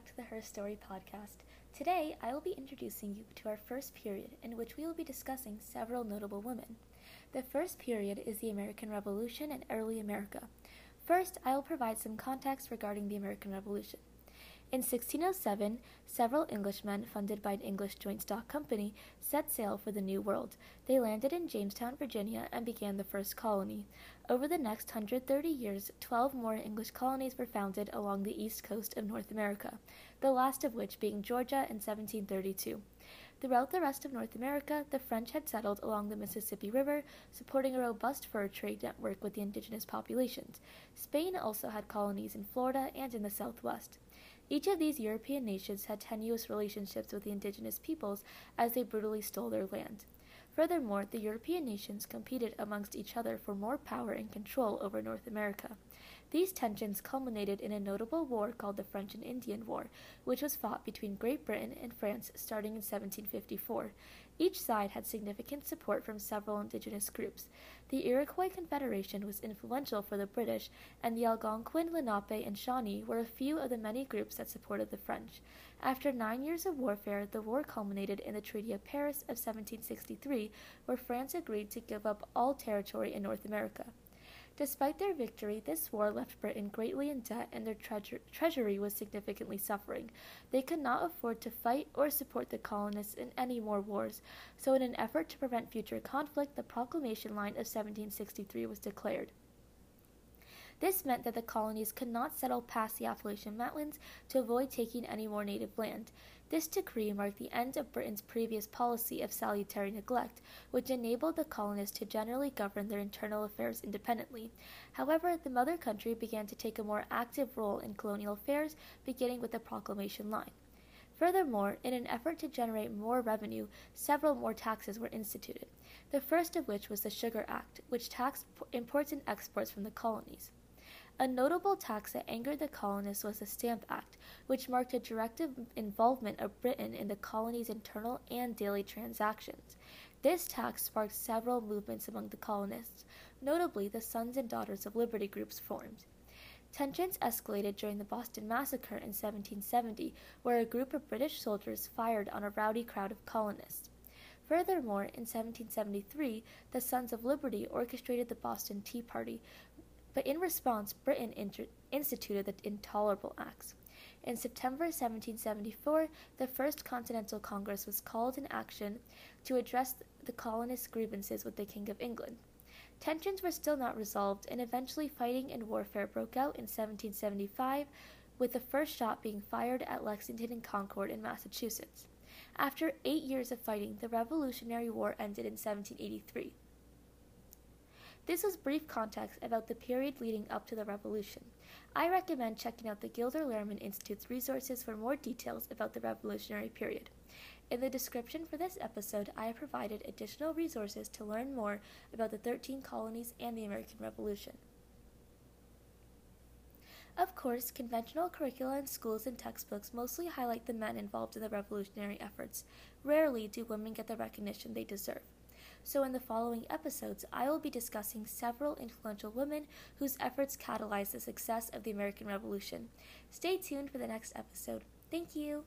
back to the Her Story podcast. Today, I will be introducing you to our first period, in which we will be discussing several notable women. The first period is the American Revolution and early America. First, I will provide some context regarding the American Revolution. In 1607, several Englishmen, funded by an English joint stock company, set sail for the New World. They landed in Jamestown, Virginia, and began the first colony. Over the next 130 years, 12 more English colonies were founded along the east coast of North America, the last of which being Georgia in 1732. Throughout the rest of North America, the French had settled along the Mississippi River, supporting a robust fur trade network with the indigenous populations. Spain also had colonies in Florida and in the Southwest. Each of these European nations had tenuous relationships with the indigenous peoples as they brutally stole their land. Furthermore, the European nations competed amongst each other for more power and control over North America. These tensions culminated in a notable war called the French and Indian War, which was fought between Great Britain and France starting in 1754. Each side had significant support from several indigenous groups. The Iroquois Confederation was influential for the British, and the Algonquin, Lenape, and Shawnee were a few of the many groups that supported the French. After nine years of warfare, the war culminated in the Treaty of Paris of 1763, where France agreed to give up all territory in North America. Despite their victory, this war left Britain greatly in debt and their treasure- treasury was significantly suffering. They could not afford to fight or support the colonists in any more wars, so, in an effort to prevent future conflict, the Proclamation Line of 1763 was declared. This meant that the colonies could not settle past the Appalachian Mountains to avoid taking any more native land. This decree marked the end of Britain's previous policy of salutary neglect, which enabled the colonists to generally govern their internal affairs independently. However, the mother country began to take a more active role in colonial affairs, beginning with the Proclamation Line. Furthermore, in an effort to generate more revenue, several more taxes were instituted, the first of which was the Sugar Act, which taxed imports and exports from the colonies. A notable tax that angered the colonists was the Stamp Act, which marked a direct involvement of Britain in the colony's internal and daily transactions. This tax sparked several movements among the colonists, notably the Sons and Daughters of Liberty groups formed. Tensions escalated during the Boston Massacre in 1770, where a group of British soldiers fired on a rowdy crowd of colonists. Furthermore, in 1773, the Sons of Liberty orchestrated the Boston Tea Party, but in response, Britain inter- instituted the Intolerable Acts. In September 1774, the First Continental Congress was called in action to address the colonists' grievances with the King of England. Tensions were still not resolved, and eventually fighting and warfare broke out in 1775, with the first shot being fired at Lexington and Concord in Massachusetts. After eight years of fighting, the Revolutionary War ended in 1783. This was brief context about the period leading up to the Revolution. I recommend checking out the Gilder Lehrman Institute's resources for more details about the Revolutionary period. In the description for this episode, I have provided additional resources to learn more about the 13 colonies and the American Revolution. Of course, conventional curricula in schools and textbooks mostly highlight the men involved in the revolutionary efforts. Rarely do women get the recognition they deserve. So, in the following episodes, I will be discussing several influential women whose efforts catalyzed the success of the American Revolution. Stay tuned for the next episode. Thank you!